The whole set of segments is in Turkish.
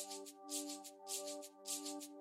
Thank you.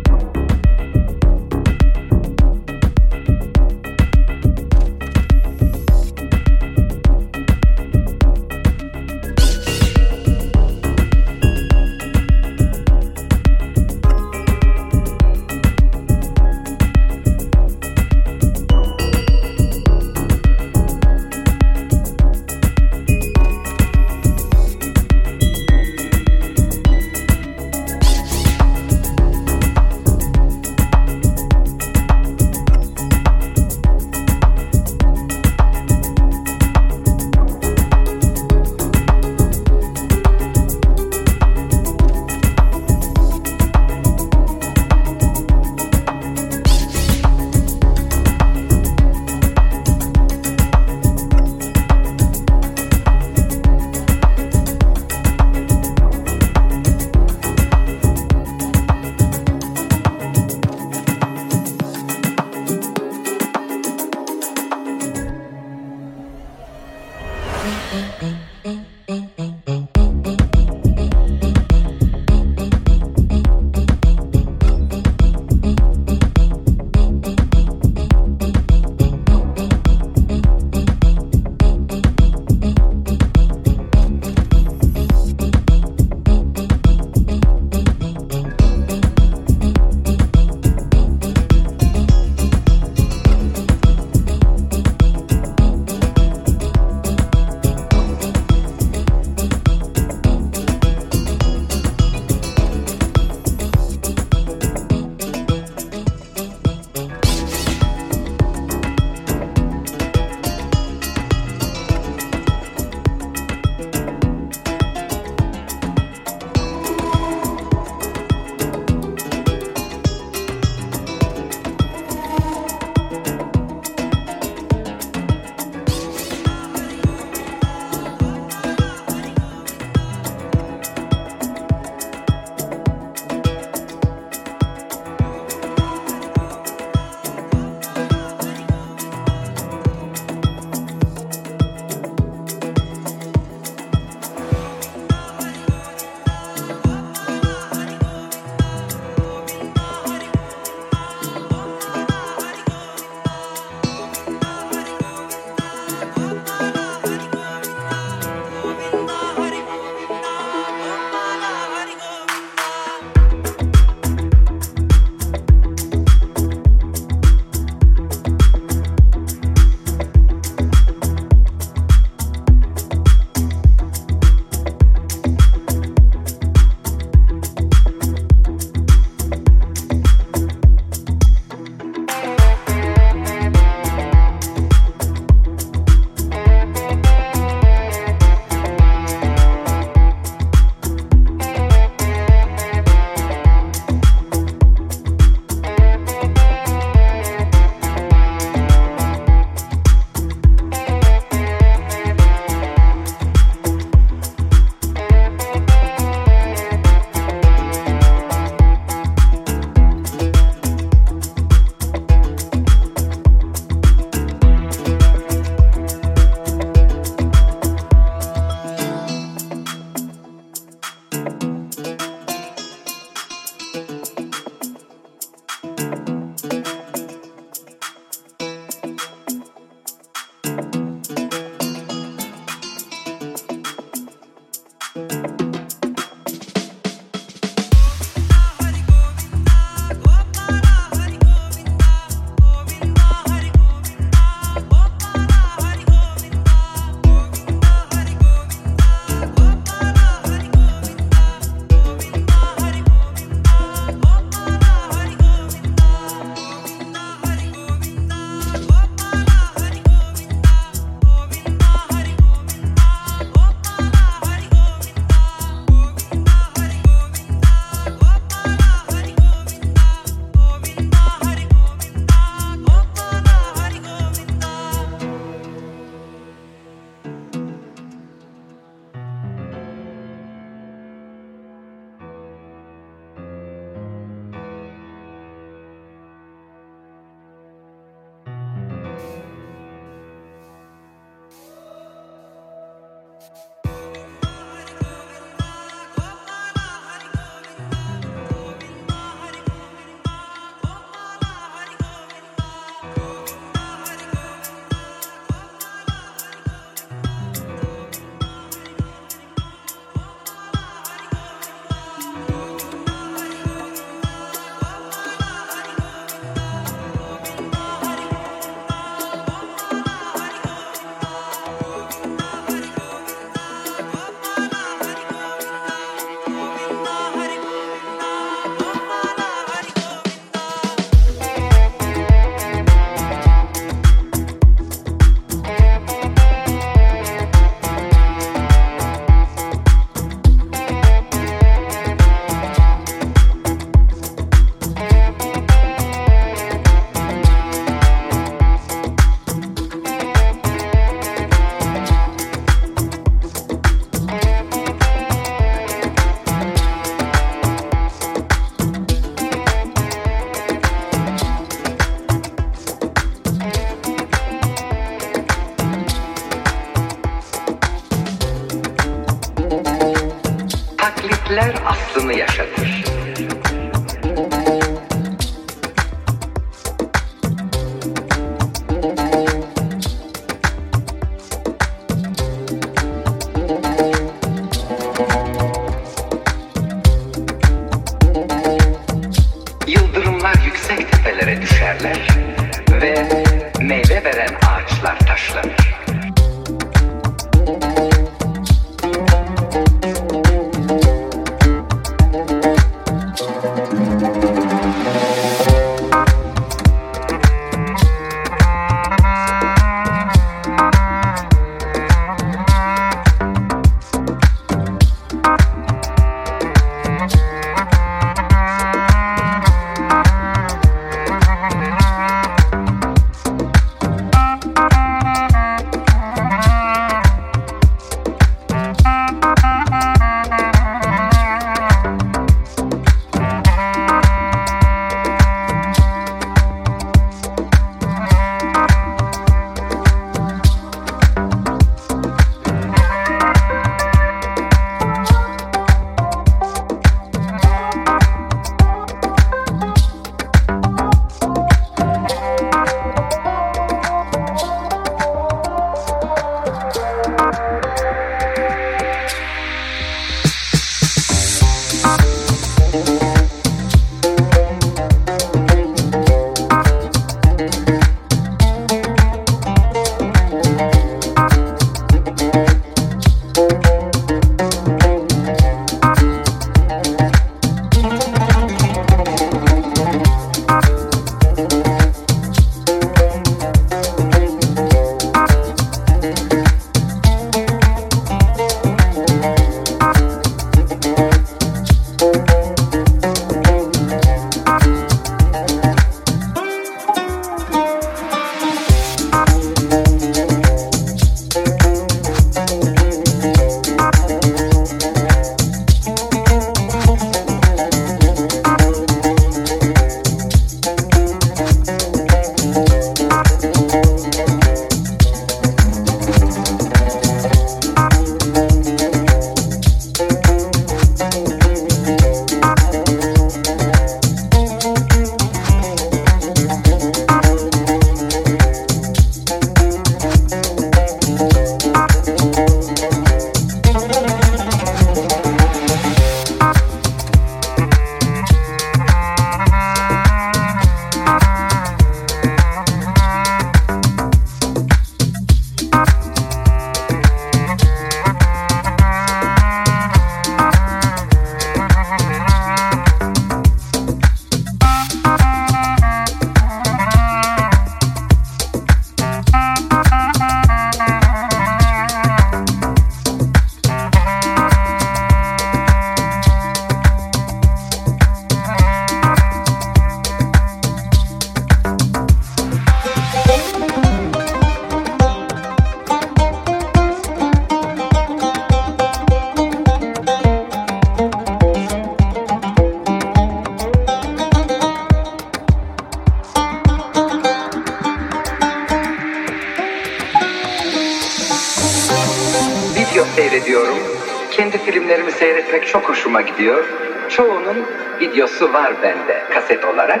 var bende kaset olarak.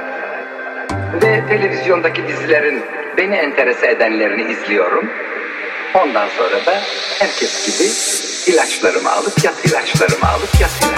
Ve televizyondaki dizilerin beni enterese edenlerini izliyorum. Ondan sonra da herkes gibi ilaçlarımı alıp yat ilaçlarımı alıp yat ilaçlarımı.